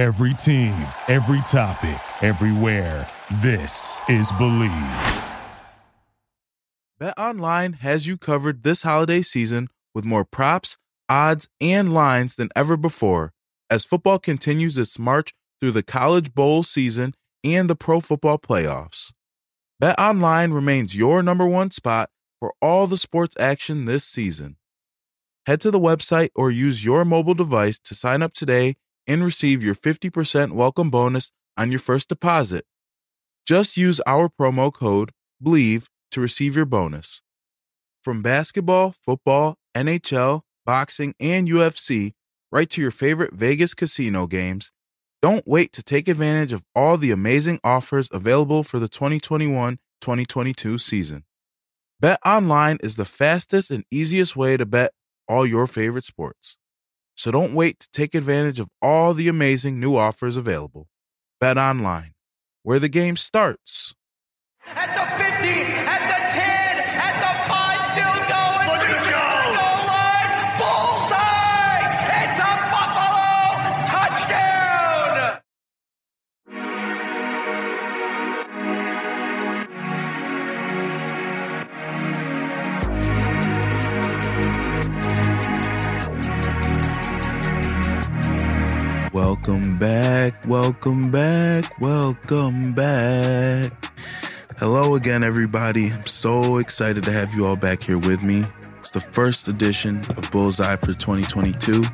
Every team, every topic, everywhere. This is Bleav. Bet Online has you covered this holiday season with more props, odds, and lines than ever before as football continues its march through the college bowl season and the pro football playoffs. Bet Online remains your number one spot for all the sports action this season. Head to the website or use your mobile device to sign up today and receive your 50% welcome bonus on your first deposit. Just use our promo code BLEAV to receive your bonus. From basketball, football, NHL, boxing, and UFC, right to your favorite Vegas casino games, don't wait to take advantage of all the amazing offers available for the 2021 2022 season. Bet online is the fastest and easiest way to bet all your favorite sports. So don't wait to take advantage of all the amazing new offers available. Bet online, where the game starts. Welcome back, welcome back. Hello again, everybody. I'm so excited to have you all back here with me. It's the first edition of Bullseye for 2022.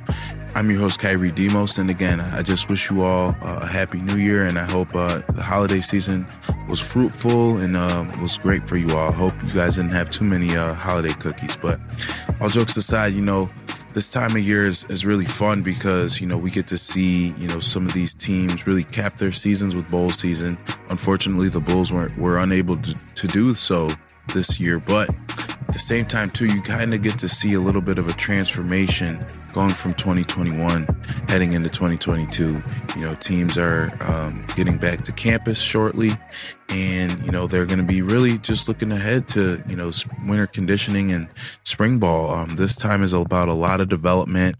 I'm your host, Kyrie Demos, and again, I just wish you all uh, a happy new year, and I hope uh, the holiday season was fruitful and uh, was great for you all. I hope you guys didn't have too many uh, holiday cookies, but all jokes aside, you know, this time of year is, is really fun because you know we get to see you know some of these teams really cap their seasons with bowl season. Unfortunately the bulls weren't were unable to, to do so this year but the same time too you kind of get to see a little bit of a transformation going from 2021 heading into 2022 you know teams are um, getting back to campus shortly and you know they're going to be really just looking ahead to you know winter conditioning and spring ball. Um, this time is about a lot of development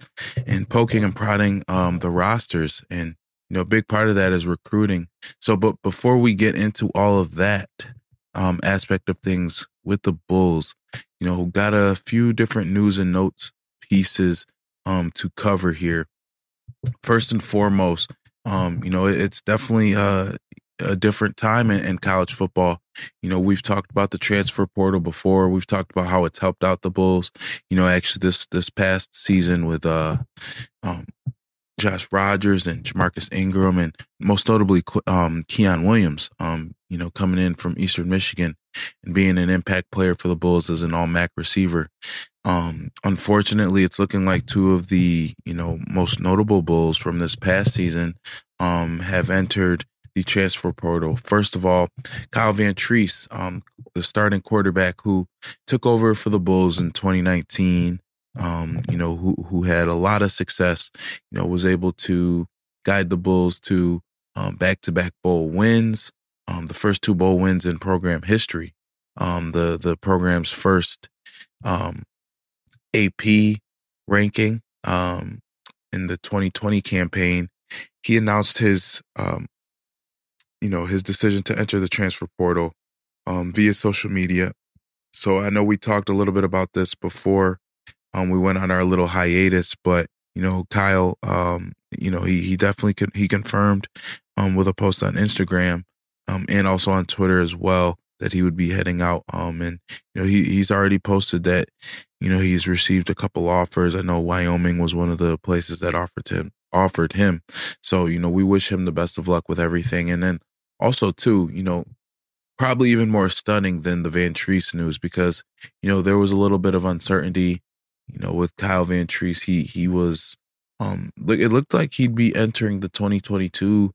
and poking and prodding um, the rosters and you know a big part of that is recruiting. So but before we get into all of that um, aspect of things with the bulls you know got a few different news and notes pieces um, to cover here first and foremost um, you know it's definitely uh, a different time in, in college football. You know, we've talked about the transfer portal before. We've talked about how it's helped out the Bulls. You know, actually this this past season with uh um Josh Rogers and Jamarcus Ingram and most notably um Quian Williams, um, you know, coming in from Eastern Michigan and being an impact player for the Bulls as an all MAC receiver. Um, unfortunately, it's looking like two of the, you know, most notable Bulls from this past season um have entered the transfer portal. First of all, Kyle Vantrease, um, the starting quarterback who took over for the Bulls in 2019, um, you know, who who had a lot of success, you know, was able to guide the Bulls to um, back-to-back bowl wins, um, the first two bowl wins in program history, um, the the program's first um, AP ranking um, in the 2020 campaign. He announced his um, you know his decision to enter the transfer portal um, via social media. So I know we talked a little bit about this before um, we went on our little hiatus, but you know Kyle, um, you know he he definitely he confirmed um, with a post on Instagram um, and also on Twitter as well that he would be heading out. Um, and you know he he's already posted that you know he's received a couple offers. I know Wyoming was one of the places that offered him offered him. So you know we wish him the best of luck with everything. And then also too, you know, probably even more stunning than the Vantrease news because you know there was a little bit of uncertainty. You know, with Kyle Vantrease, he he was um it looked like he'd be entering the 2022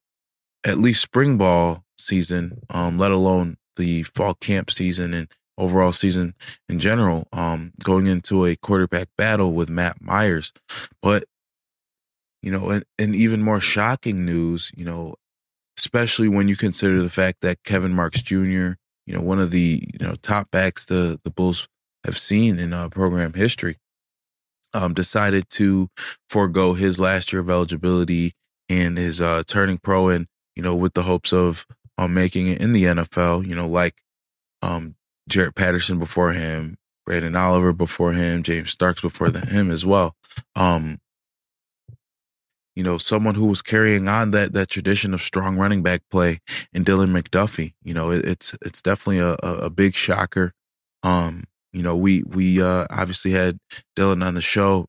at least spring ball season, um, let alone the fall camp season and overall season in general, um, going into a quarterback battle with Matt Myers. But you know, and, and even more shocking news, you know, especially when you consider the fact that Kevin Marks Jr., you know, one of the you know top backs the the Bulls have seen in uh, program history, um, decided to forego his last year of eligibility and is uh, turning pro and you know with the hopes of um, making it in the NFL. You know, like um, Jaret Patterson before him, Branden Oliver before him, James Starks before the, him as well. Um, you know, someone who was carrying on that that tradition of strong running back play in Dylan McDuffie. You know, it, it's it's definitely a, a, a big shocker. Um, you know, we we uh, obviously had Dylan on the show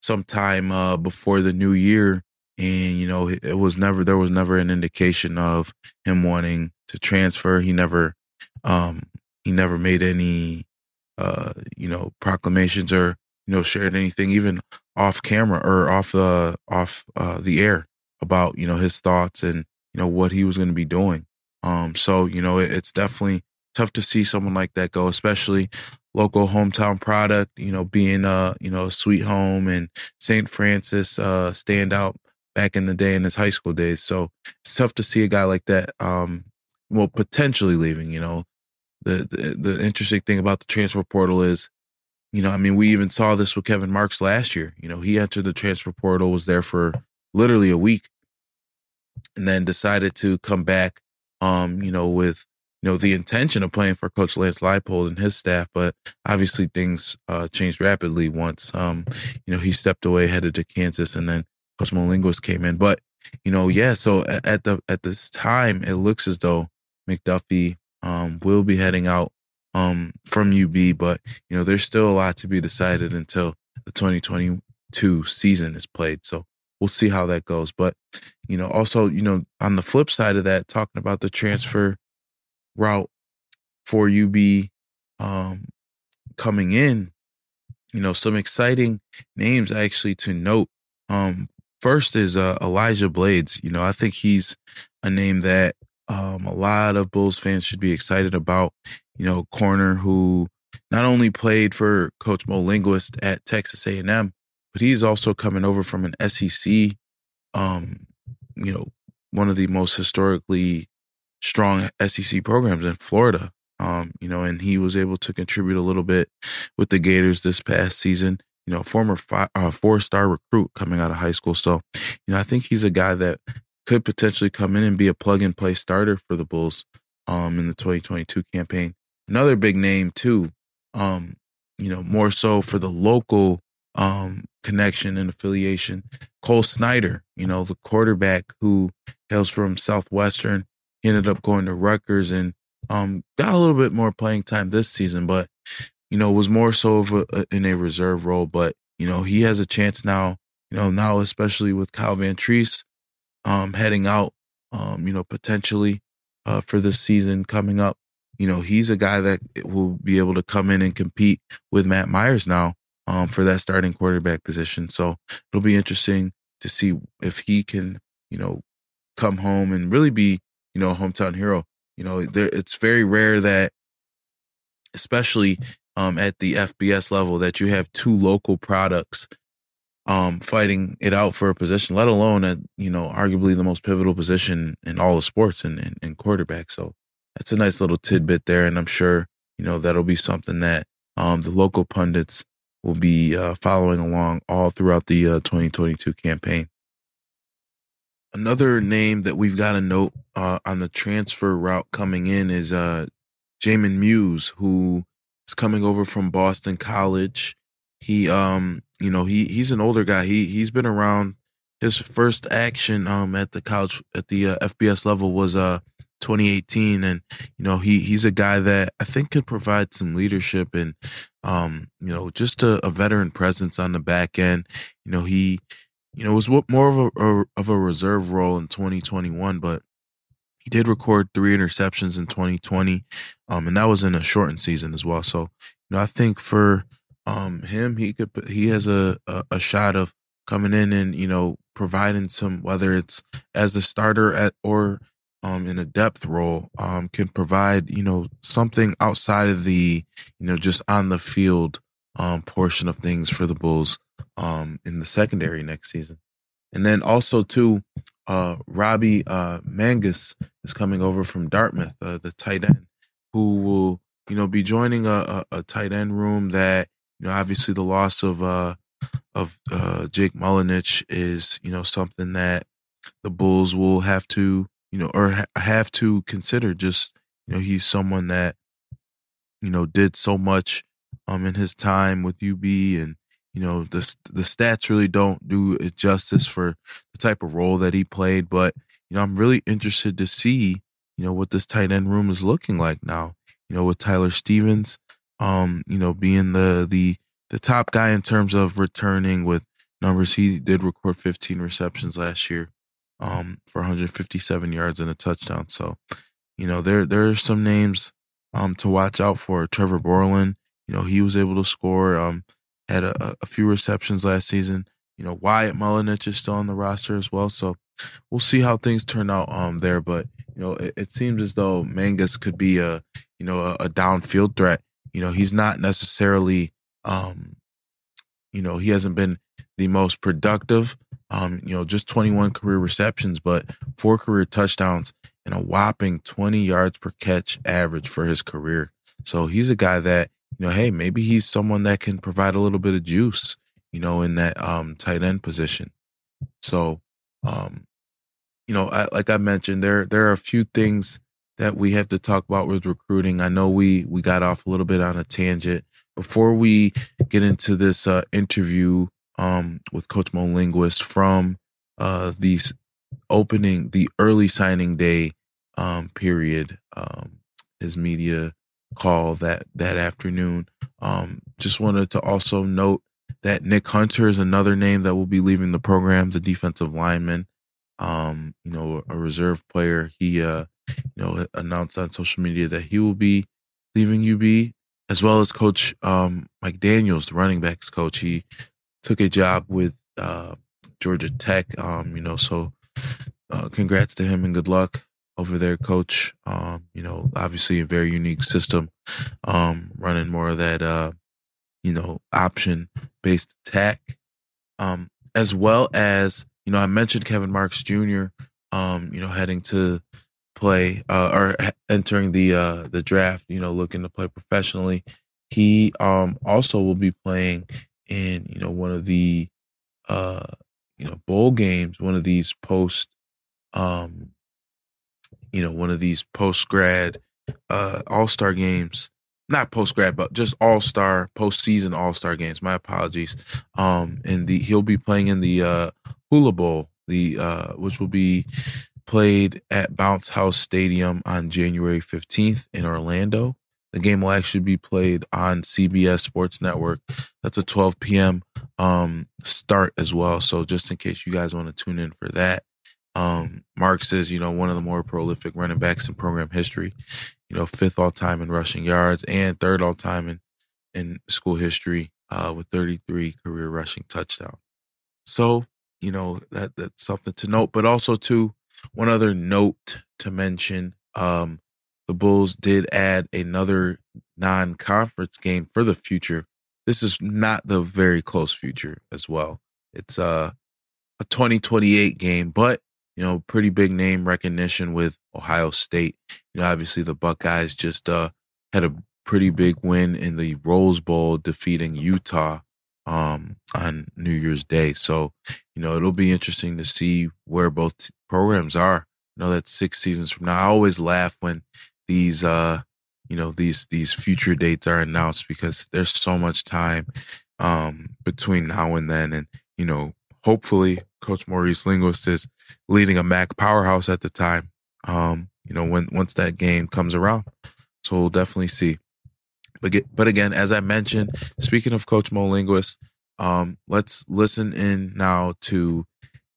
sometime uh, before the new year, and you know, it, was never there was never an indication of him wanting to transfer. He never um, he never made any uh, you know proclamations or you know shared anything even off camera or off the off uh, the air about you know his thoughts and you know what he was going to be doing. Um, so you know it, it's definitely tough to see someone like that go, especially local hometown product. You know, being uh you know sweet home and St. Francis uh stand out back in the day in his high school days. So it's tough to see a guy like that. Um, well, potentially leaving. You know, the the, the interesting thing about the transfer portal is you know, I mean, we even saw this with Kevin Marks last year. You know, he entered the transfer portal, was there for literally a week, and then decided to come back. Um, you know, with you know the intention of playing for Coach Lance Leipold and his staff, but obviously things uh, changed rapidly once um, you know he stepped away, headed to Kansas, and then Coach Mo Linguist came in. But you know, yeah. So at, at the at this time, it looks as though McDuffie um, will be heading out um, from UB, but you know, there's still a lot to be decided until the 2022 season is played. So we'll see how that goes. But you know, also, you know, on the flip side of that, talking about the transfer route for UB um, coming in, you know, some exciting names actually to note. Um, first is uh, Elijah Blades. You know, I think he's a name that um, a lot of Bulls fans should be excited about you know, corner who not only played for Coach Mo Linguist at Texas A&M, but he's also coming over from an SEC, um, you know, one of the most historically strong SEC programs in Florida. Um, you know, and he was able to contribute a little bit with the Gators this past season. You know, former five, uh, four-star recruit coming out of high school. So, you know, I think he's a guy that could potentially come in and be a plug-and-play starter for the Bulls um, in the 2022 campaign another big name too. Um, you know, more so for the local um connection and affiliation. Cole Snyder, you know, the quarterback who hails from Southwestern, he ended up going to Rutgers and um got a little bit more playing time this season, but you know, was more so of a, a, in a reserve role. But you know, he has a chance now. You know, now especially with Kyle Vantrease um heading out, um, you know, potentially uh for this season coming up you know, he's a guy that will be able to come in and compete with Matt Myers now um, for that starting quarterback position. So it'll be interesting to see if he can, you know, come home and really be, you know, a hometown hero. You know, there, it's very rare that, especially um, at the FBS level, that you have two local products um, fighting it out for a position, let alone at you know arguably the most pivotal position in all of sports and in, in quarterback. So that's a nice little tidbit there, and I'm sure you know that'll be something that um, the local pundits will be uh, following along all throughout the uh, 2022 campaign. Another name that we've got to note uh, on the transfer route coming in is uh, Jahmin Muse, who is coming over from Boston College. He, um, you know, he he's an older guy. He he's been around. His first action um, at the college at the uh, FBS level was uh 2018 and you know he he's a guy that I think could provide some leadership and um you know just a, a veteran presence on the back end you know he you know was more of a, a, of a reserve role in 2021 but he did record three interceptions in 2020 um and that was in a shortened season as well so you know I think for um him he could he has a, a, a shot of coming in and you know providing some whether it's as a starter at or um, in a depth role um, can provide you know something outside of the you know just on the field um, portion of things for the Bulls um, in the secondary next season. And then also too, uh, Robbie uh, Mangus is coming over from Dartmouth, uh, the tight end, who will you know be joining a, a, a, tight end room that you know obviously the loss of uh, of uh, Jake Mullinich is you know something that the Bulls will have to, you know, or ha- have to consider. Just, you know, he's someone that, you know, did so much um in his time with UB and you know the the stats really don't do it justice for the type of role that he played but you know I'm really interested to see you know what this tight end room is looking like now you know with Tyler Stevens um you know being the the the top guy in terms of returning with numbers he did record 15 receptions last year um for 157 yards and a touchdown so you know there there are some names um to watch out for Trevor Borland you know, he was able to score. Um, had a, a few receptions last season. You know, Wyatt Mullinich is still on the roster as well. So we'll see how things turn out um there. But you know, it, it seems as though Mangus could be a you know a, a, downfield threat. You know, he's not necessarily um, you know, he hasn't been the most productive. Um, you know, just 21 career receptions, but four career touchdowns and a whopping 20 yards per catch average for his career. So he's a guy that you know, hey, maybe he's someone that can provide a little bit of juice, you know, in that um, tight end position. So, um, you know, I, like I mentioned, there there are a few things that we have to talk about with recruiting. I know we we got off a little bit on a tangent. Before we get into this uh, interview um, with Coach Mo Linguist from uh, these opening the early signing day um, period, um, his media call that that afternoon. Um, just wanted to also note that Nick Hunter is another name that will be leaving the program, the defensive lineman. Um, you know, a reserve player. He uh, you know, announced on social media that he will be leaving UB, as well as Coach um, Mike Daniels, the running backs coach. He took a job with uh, Georgia Tech. Um, you know, so uh, congrats to him and good luck over there, coach. Um, you know, obviously a very unique system, um, running more of that, uh, you know, option based attack, um, as well as, you know, I mentioned Kevin Marks Jr., um, you know, heading to play, uh, or entering the, uh, the draft, you know, looking to play professionally. He, um, also will be playing in, you know, one of the, uh, you know, bowl games, one of these post, um, you know, one of these post grad uh, all star games, not post grad, but just all star postseason all star games. My apologies. Um, and the he'll be playing in the uh, Hula Bowl, the uh, which will be played at Bounce House Stadium on January fifteenth in Orlando. The game will actually be played on CBS Sports Network. That's a 12 p.m. Um, start as well. So just in case you guys want to tune in for that, um, is, you know, one of the more prolific running backs in program history. You know, fifth all time in rushing yards and third all time in in school history uh, with 33 career rushing touchdowns. So, you know, that that's something to note. But also, too, one other note to mention: um, the Bulls did add another non-conference game for the future. This is not the very close future as well. It's uh, a 2028 game, but you know, pretty big name recognition with Ohio State. You know, obviously the Buckeyes just uh, had a pretty big win in the Rose Bowl, defeating Utah um, on New Year's Day. So, you know, it'll be interesting to see where both programs are. You know, that's six seasons from now. I always laugh when these, uh, you know, these these future dates are announced because there's so much time um, between now and then, and you know, hopefully, Coach Maurice Linguist is leading a MAC powerhouse at the time. Um, you know, when once that game comes around, so we'll definitely see. But get, but again, as I mentioned, speaking of Coach Mo Linguist, um, let's listen in now to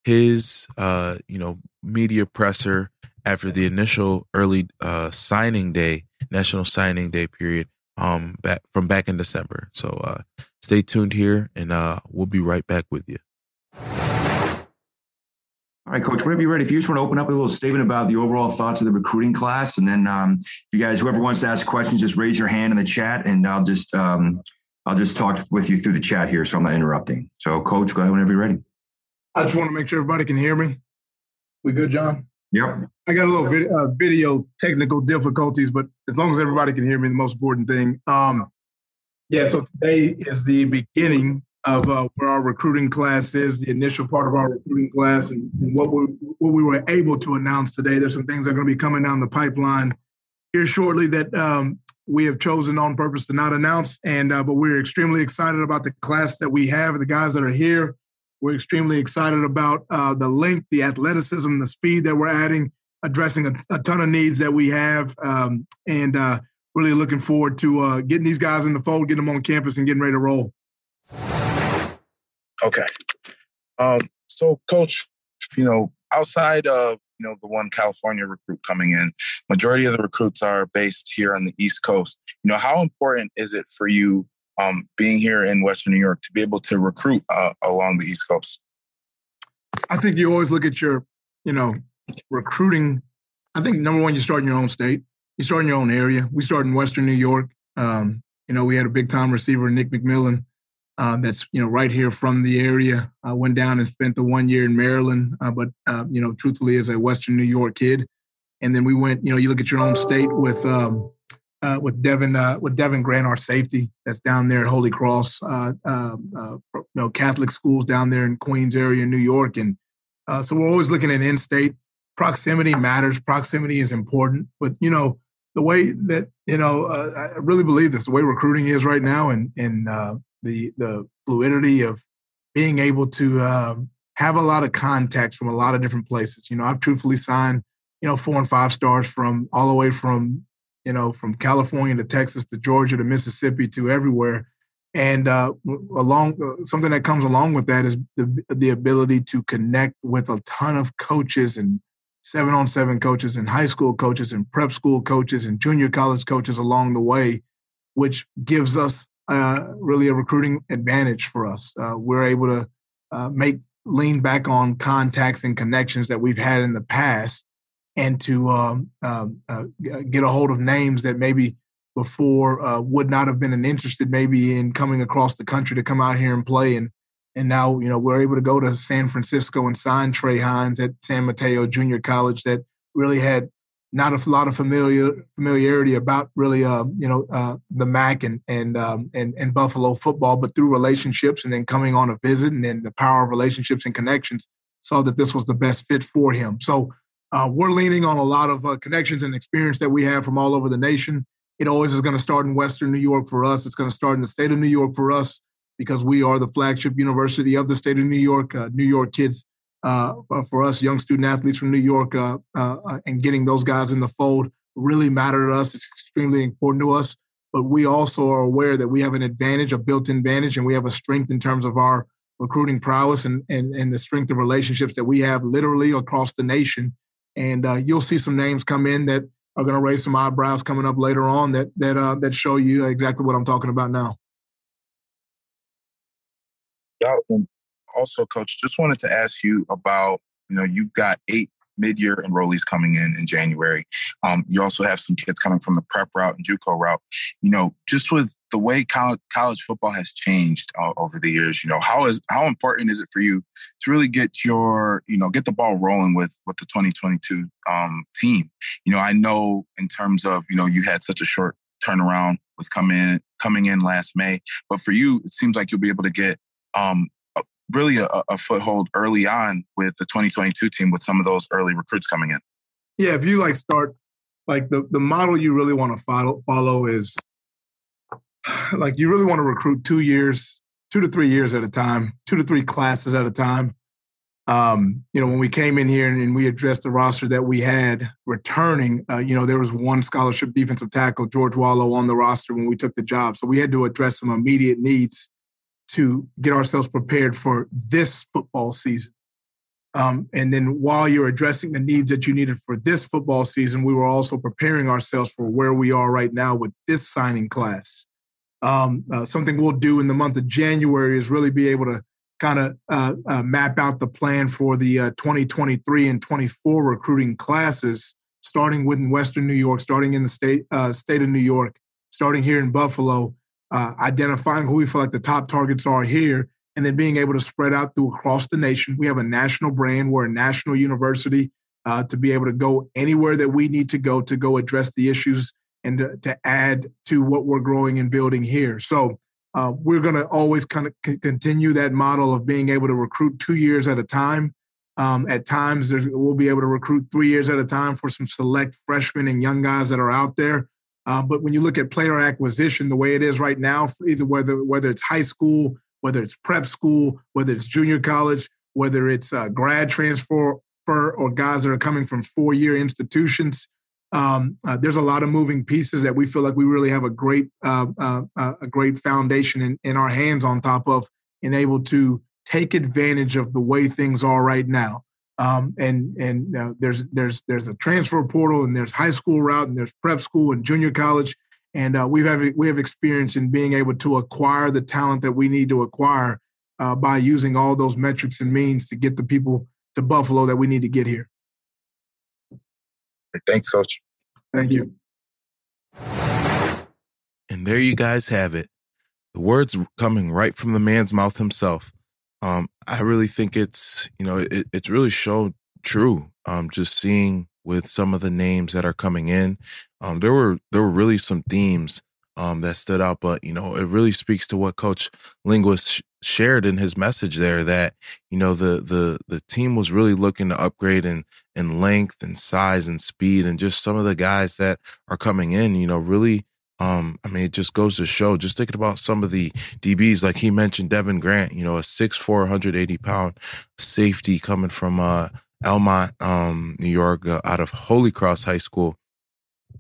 his uh, you know media presser after the initial early uh, signing day, national signing day period, um, back from back in December. So uh, stay tuned here, and uh, we'll be right back with you. All right, Coach, whenever you're ready, if you just want to open up a little statement about the overall thoughts of the recruiting class, and then um, you guys, whoever wants to ask questions, just raise your hand in the chat, and I'll just um, I'll just talk with you through the chat here, so I'm not interrupting. So, Coach, go ahead whenever you're ready. I just want to make sure everybody can hear me. We good, John? Yep. I got a little video, uh, video technical difficulties, but as long as everybody can hear me, the most important thing. Um, yeah. So today is the beginning of uh, where our recruiting class is, the initial part of our recruiting class, and, and, what we what we were able to announce today. There's some things that are going to be coming down the pipeline here shortly that um, we have chosen on purpose to not announce. And uh, but we're extremely excited about the class that we have, the guys that are here. We're extremely excited about uh, the length, the athleticism, the speed that we're adding, addressing a, a ton of needs that we have, um, and uh, really looking forward to uh, getting these guys in the fold, getting them on campus, and getting ready to roll. Okay. Um, so, Coach, you know, outside of you know the one California recruit coming in, majority of the recruits are based here on the East Coast. You know, how important is it for you um, being here in Western New York to be able to recruit uh, along the East Coast? I think you always look at your, you know, recruiting. I think number one, you start in your own state. You start in your own area. We start in Western New York. Um, you know, we had a big time receiver, Nick McMillan, uh, that's you know right here from the area. I went down and spent the one year in Maryland, uh, but uh, you know, truthfully, as a Western New York kid, and then we went. You know, you look at your own state with um, uh, with Devin uh, with Devin Grant, our safety that's down there at Holy Cross, uh, um, you know Catholic schools down there in Queens area, in New York, and so we're always looking at in-state. Proximity matters. Proximity is important, but you know the way that you know I really believe this. The way recruiting is right now, and and the the fluidity of being able to um, have a lot of contacts from a lot of different places. You know, I've truthfully signed you know four and five stars from all the way from you know, from California to Texas to Georgia to Mississippi to everywhere. And uh, along uh, something that comes along with that is the the ability to connect with a ton of coaches and seven on seven coaches and high school coaches and prep school coaches and junior college coaches along the way, which gives us uh, really a recruiting advantage for us. Uh, we're able to uh, make lean back on contacts and connections that we've had in the past and to um, um uh, get a hold of names that maybe before uh, would not have been interested maybe in coming across the country to come out here and play and and now you know we're able to go to San Francisco and sign Trey Hines at San Mateo Junior College that really had not a lot of familiar familiarity about really uh, you know uh, the MAC and and, um, and and Buffalo football, but through relationships and then coming on a visit and then the power of relationships and connections saw that this was the best fit for him. So uh, we're leaning on a lot of uh, connections and experience that we have from all over the nation. It always is going to start in Western New York for us. It's going to start in the state of New York for us because we are the flagship university of the state of New York. Uh, New York kids, uh, uh, for us, young student athletes from New York, uh, and getting those guys in the fold really matter to us. It's extremely important to us. But we also are aware that we have an advantage, a built-in advantage, and we have a strength in terms of our recruiting prowess and, and, and the strength of relationships that we have literally across the nation and uh, you'll see some names come in that are going to raise some eyebrows coming up later on that that uh, that show you exactly what I'm talking about now. Yeah, and also, coach, just wanted to ask you about you know you've got eight mid-year enrollees coming in in January. Um, you also have some kids coming from the prep route and JUCO route. You know, just with the way college, college football has changed uh, over the years, you know, how is how important is it for you to really get your, you know, get the ball rolling with with the 2022 um, team? You know, I know in terms of, you know, you had such a short turnaround with coming in coming in last May, but for you, it seems like you'll be able to get um, really a, a, foothold early on with the 2022 team with some of those early recruits coming in. Yeah, if you like start like the the model you really want to follow follow is like you really want to recruit two years, two to three years at a time, two to three classes at a time. Um, you know, when we came in here and, and, we addressed the roster that we had returning, uh, you know, there was one scholarship defensive tackle, George Wallow, on the roster when we took the job. So we had to address some immediate needs to get ourselves prepared for this football season. Um, and then while you're addressing the needs that you needed for this football season, we were also preparing ourselves for where we are right now with this signing class. Um, uh, something we'll do in the month of January is really be able to kind of uh, uh, map out the plan for the uh, 2023 and 24 recruiting classes, starting with Western New York, starting in the state uh, state of New York, starting here in Buffalo, uh, identifying who we feel like the top targets are here, and then being able to spread out through across the nation. We have a national brand. We're a national university uh, to be able to go anywhere that we need to go to go address the issues and to, to add to what we're growing and building here. So Uh, we're going to always kind of c- continue that model of being able to recruit two years at a time. Um, at times, we'll be able to recruit three years at a time for some select freshmen and young guys that are out there. Uh, but when you look at player acquisition, the way it is right now, either whether whether it's high school, whether it's prep school, whether it's junior college, whether it's uh, grad transfer or guys that are coming from four-year institutions, um, uh, there's a lot of moving pieces that we feel like we really have a great uh, uh, uh, a great foundation in, in our hands on top of and able to take advantage of the way things are right now. Um, and and uh, there's there's there's a transfer portal and there's high school route and there's prep school and junior college, and uh, we've have we have experience in being able to acquire the talent that we need to acquire uh, by using all those metrics and means to get the people to Buffalo that we need to get here. Thanks, Coach. Thank you. And there you guys have it. The words coming right from the man's mouth himself. Um, I really think it's you know it, it's really shown true. Um, just seeing with some of the names that are coming in, um, there were there were really some themes um, that stood out. But you know, it really speaks to what Coach Linguist sh- shared in his message there. That you know the the the team was really looking to upgrade in in length and size and speed, and just some of the guys that are coming in. You know, really um, I mean, it just goes to show, just thinking about some of the DBs, like he mentioned, Devin Grant, you know, a 6'4, 180 pound safety coming from uh, Elmont, um, New York, uh, out of Holy Cross High School.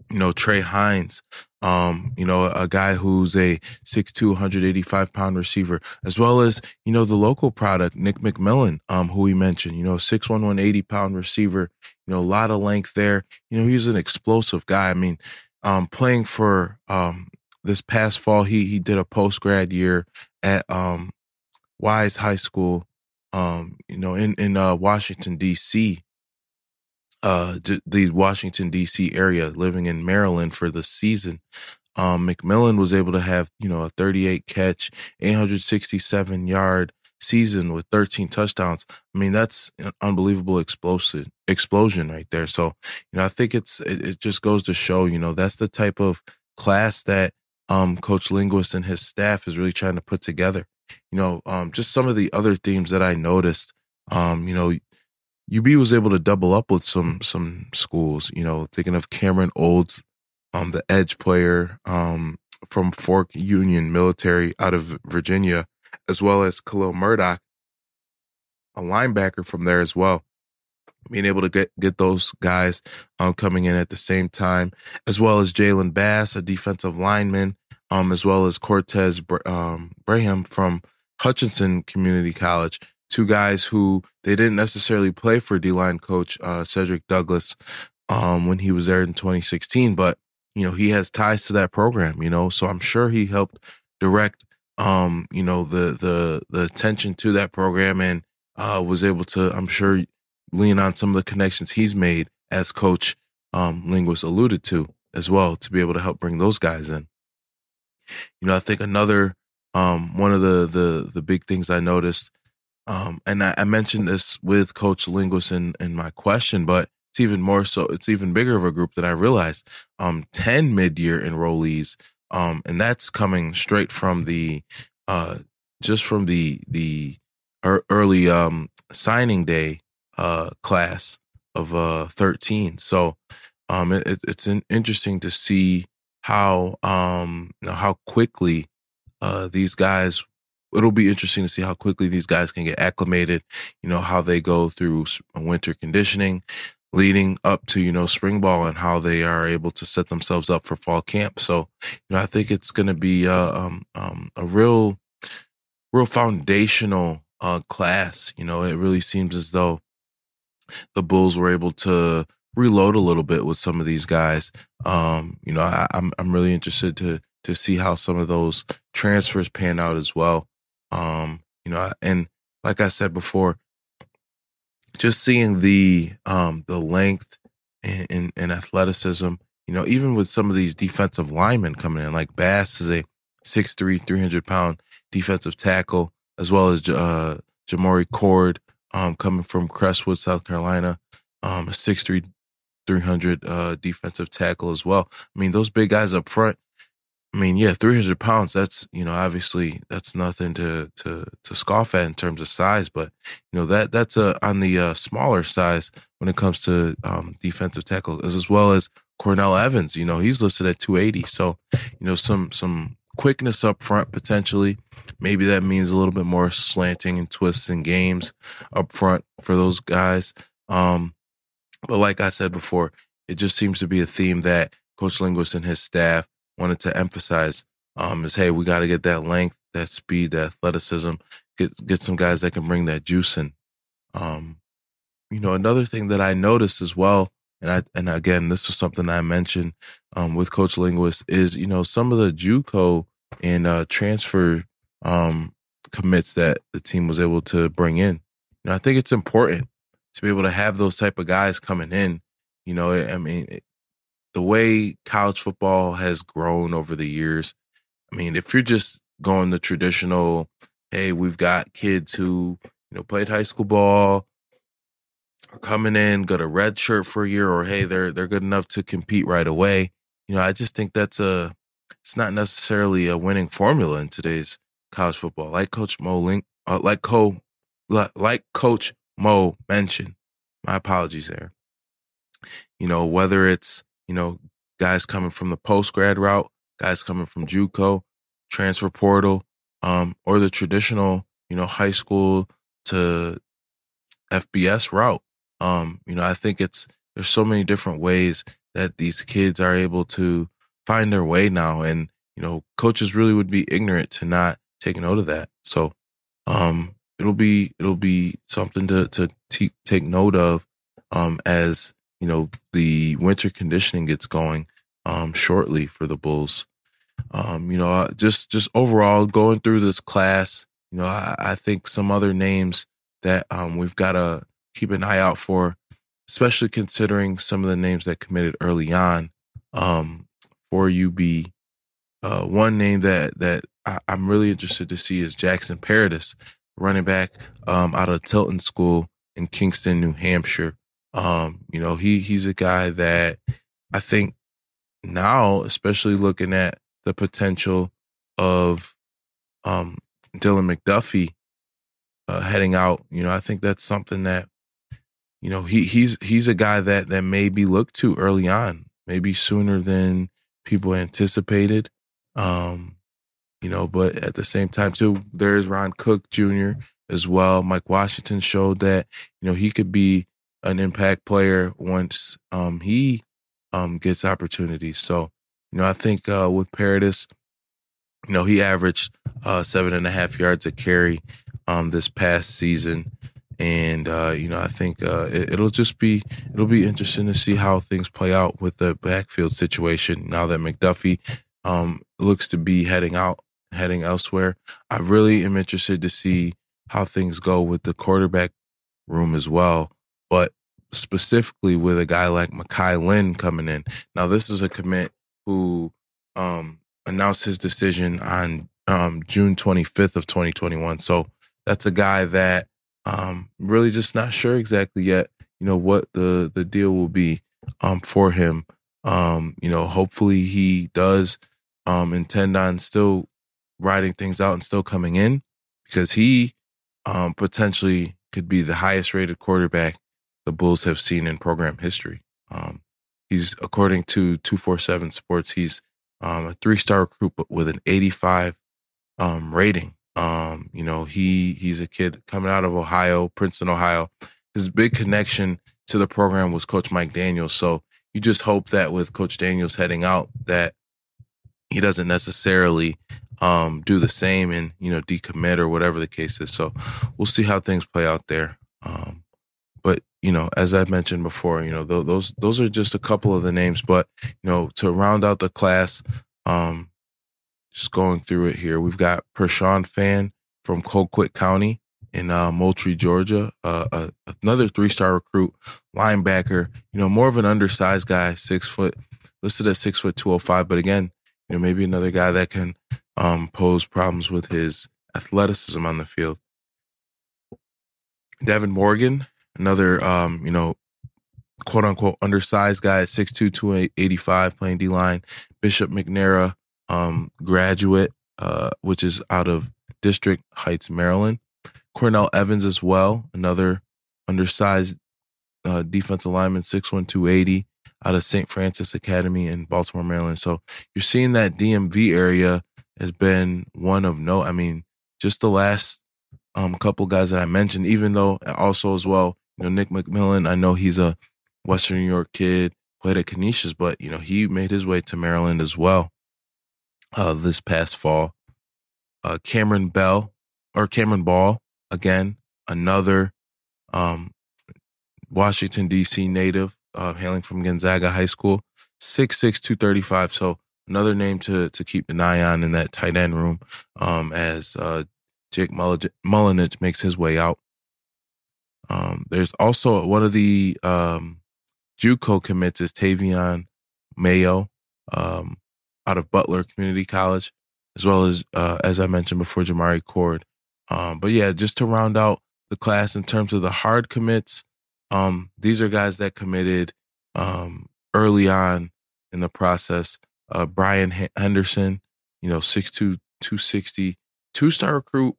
You know, Trey Hines, um, you know, a guy who's a 6'2, 185 pound receiver, as well as, you know, the local product, Nick McMillan, um, who we mentioned, you know, 6'1, 180 pound receiver, you know, a lot of length there. You know, he's an explosive guy. I mean, um, playing for um, this past fall. He he did a post grad year at um, Wise High School, um, you know, in in uh, Washington D.C. Uh, d- the Washington D.C. area, living in Maryland for the season. Um, McMillan was able to have you know a 38 catch, 867 yard season with 13 touchdowns. I mean, that's an unbelievable explosive explosion right there. So, you know, I think it's it, it just goes to show, you know, that's the type of class that um Coach Linguist and his staff is really trying to put together. You know, um just some of the other themes that I noticed. Um, you know, UB was able to double up with some some schools, you know, thinking of Cameron Olds, um, the edge player um from Fork Union Military out of Virginia as well as Khalil Murdoch, a linebacker from there as well. Being able to get get those guys um, coming in at the same time, as well as Jalen Bass, a defensive lineman, um, as well as Cortez um, Braham from Hutchinson Community College. Two guys who they didn't necessarily play for D line coach uh, Cedric Douglas um, when he was there in 2016, but you know he has ties to that program. You know, so I'm sure he helped direct um, you know, the the the attention to that program and uh, was able to, I'm sure, lean on some of the connections he's made as coach um, linguist alluded to as well to be able to help bring those guys in. You know, I think another um, one of the the the big things I noticed, um, and I, I mentioned this with Coach Linguist in in my question, but it's even more so. It's even bigger of a group than I realized. Um, ten mid year enrollees um, and that's coming straight from the uh, just from the the early um, signing day uh, class of uh, 13. So um, it, it's interesting to see how um, you know, how quickly uh, these guys. It'll be interesting to see how quickly these guys can get acclimated. You know how they go through winter conditioning leading up to you know spring ball and how they are able to set themselves up for fall camp. So you know I think it's going to be uh, um, um, a real, real foundational uh, class. You know, it really seems as though the Bulls were able to reload a little bit with some of these guys. Um, you know, I, I'm I'm really interested to to see how some of those transfers pan out as well. Um, you know, and like I said before, just seeing the um the length and, and, and, athleticism, you know, even with some of these defensive linemen coming in, like Bass is a 6'3", 300 pound defensive tackle, as well as uh Jamori Cord, um, coming from Crestwood, South Carolina, um, a 6'3", 300 uh defensive tackle as well. I mean, those big guys up front, I mean, yeah, 300 pounds, that's, you know, obviously that's nothing to, to, to scoff at in terms of size, but, you know, that, that's a, on the uh, smaller size when it comes to um, defensive tackles as, as well as Cornell Evans, you know, he's listed at 280. So, you know, some, some quickness up front potentially. Maybe that means a little bit more slanting and twists and games up front for those guys. Um, but like I said before, it just seems to be a theme that Coach Linguist and his staff wanted to emphasize um, is hey, we got to get that length, that speed, that athleticism, get get some guys that can bring that juice in. Um, you know, another thing that I noticed as well, and I and again, this was something I mentioned um, with Coach Linguist is you know some of the JUCO and uh, transfer um, commits that the team was able to bring in. You know, I think it's important to be able to have those type of guys coming in. You know, I mean, the way college football has grown over the years, I mean, if you're just going the traditional, hey, we've got kids who, you know, played high school ball, are coming in, got a red shirt for a year, or hey, they're they're good enough to compete right away. You know, I just think that's a it's not necessarily a winning formula in today's college football. Like Coach Mo Link, uh, like Co, like Coach Mo mentioned. My apologies there. You know, whether it's you know, guys coming from the post grad route, guys coming from JUCO, transfer portal, um, or the traditional, you know, high school to FBS route. Um, you know, I think it's there's so many different ways that these kids are able to find their way now, and you know, coaches really would be ignorant to not take note of that. So, um, it'll be it'll be something to to t- take note of um, as you know the winter conditioning gets going um, shortly for the Bulls. Um, you know, just just overall going through this class, you know, I, I think some other names that um, we've got to keep an eye out for, especially considering some of the names that committed early on um, for UB. Uh, one name that that I, am really interested to see is Jackson Paradis, running back um, out of Tilton School in Kingston, New Hampshire. Um, you know, he he's a guy that I think now, especially looking at the potential of um, Dylan McDuffie uh, heading out, you know, I think that's something that you know he he's he's a guy that that may be looked to early on, maybe sooner than people anticipated. Um, you know, but at the same time too, there's Ron Cook Jr. as well. Mike Washington showed that you know he could be an impact player once um, he um, gets opportunities. So, you know, I think uh, with Paradis, you know, he averaged uh, seven and a half yards a carry um, this past season. And uh, you know, I think uh, it, will just be it'll be interesting to see how things play out with the backfield situation now that McDuffie um, looks to be heading out, heading elsewhere. I really am interested to see how things go with the quarterback room as well. But specifically with a guy like Makai Lynn coming in. Now, this is a commit who um, announced his decision on um, June 25th of 2021. So that's a guy that um, really just not sure exactly yet, you know, what the the deal will be um, for him. Um, you know, hopefully he does um, intend on still riding things out and still coming in because he um, potentially could be the highest rated quarterback the Bulls have seen in program history. Um, he's, according to 247 Sports, he's um, a three star recruit with an 85 um, rating. Um, you know, he he's a kid coming out of Ohio, Princeton, Ohio. His big connection to the program was Coach Mike Daniels. So you just hope that with Coach Daniels heading out, that he doesn't necessarily um, do the same and you know decommit or whatever the case is. So we'll see how things play out there. Um, you know, as I've mentioned before, you know, th- those those are just a couple of the names. But you know, to round out the class, um, just going through it here, we've got Pershawn Fan from Colquitt County in uh, Moultrie, Georgia. Uh, uh, another three-star recruit, linebacker. You know, more of an undersized guy, six foot, listed at six foot two hundred oh five. But again, you know, maybe another guy that can um, pose problems with his athleticism on the field. Devin Morgan another um, you know, quote unquote undersized guy at 6'2, 285 playing D line. Bishop McNair um, graduate, uh, which is out of District Heights, Maryland. Cornell Evans as well, another undersized uh, defensive lineman, 6'1", 280, out of St. Francis Academy in Baltimore, Maryland. So you're seeing that DMV area has been one of no. I mean, just the last um, couple guys that I mentioned, even though also as well, you know, Nick McMillan, I know he's a Western New York kid, played at Canisius, but, you know, he made his way to Maryland as well uh, this past fall. Uh, Cameron Bell or Cameron Ball, again, another um, Washington, D.C. native, uh, hailing from Gonzaga High School, 6'6, 235. So another name to to keep an eye on in that tight end room um, as uh, Jake Mullinich makes his way out. Um, there's also one of the um, JUCO commits is Tavion Mayo um, out of Butler Community College, as well as uh, as I mentioned before, Jamari Cord. Um, but yeah, just to round out the class in terms of the hard commits, um, these are guys that committed um, early on in the process. Uh, Brian Henderson, you know, 6'2", 260, two-star recruit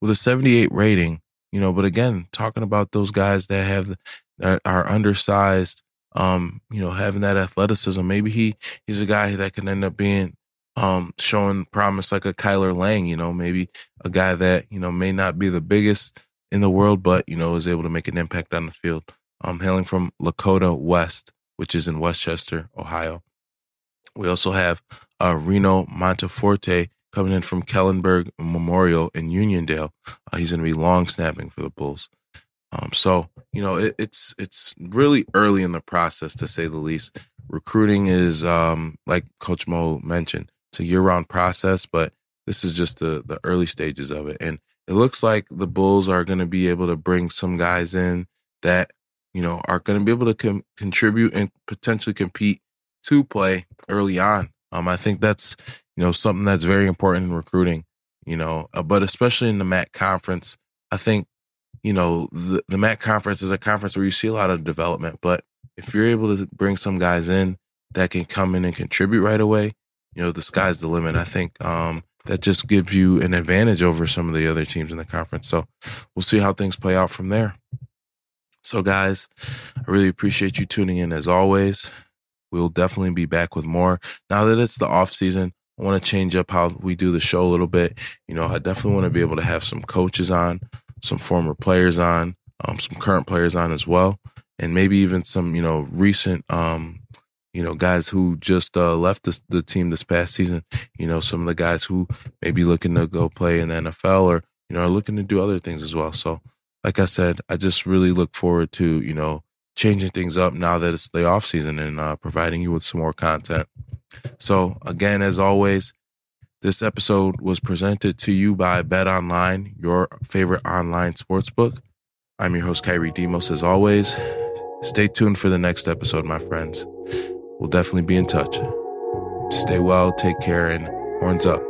with a 78 rating, you know, but again, talking about those guys that have that are undersized, um, you know, having that athleticism. Maybe he he's a guy that can end up being um showing promise like a Kyler Lang, you know, maybe a guy that, you know, may not be the biggest in the world, but you know, is able to make an impact on the field. Um hailing from Lakota West, which is in Westchester, Ohio. We also have uh, Reno Monteforte coming in from Kellenberg Memorial in Uniondale. Uh, he's going to be long snapping for the Bulls. Um, so you know it, it's it's really early in the process to say the least. Recruiting is um, like Coach Mo mentioned, it's a year-round process, but this is just the the early stages of it, and it looks like the Bulls are going to be able to bring some guys in that you know are going to be able to com- contribute and potentially compete to play early on. Um, I think that's you know something that's very important in recruiting. You know, uh, but especially in the MAC conference, I think you know the the MAC conference is a conference where you see a lot of development. But if you're able to bring some guys in that can come in and contribute right away, you know the sky's the limit. I think um, that just gives you an advantage over some of the other teams in the conference. So we'll see how things play out from there. So, guys, I really appreciate you tuning in as always. We'll definitely be back with more. Now that it's the off season, I want to change up how we do the show a little bit. You know, I definitely want to be able to have some coaches on, some former players on, um, some current players on as well, and maybe even some, you know, recent, um, you know, guys who just uh, left the, the team this past season. You know, some of the guys who may be looking to go play in the NFL or, you know, are looking to do other things as well. So, like I said, I just really look forward to, you know, changing things up now that it's the off season and uh, providing you with some more content. So again, as always, this episode was presented to you by Bet Online, your favorite online sportsbook. I'm your host, Kyrie Demos, as always. Stay tuned for the next episode, my friends. We'll definitely be in touch. Stay well, take care, and horns up.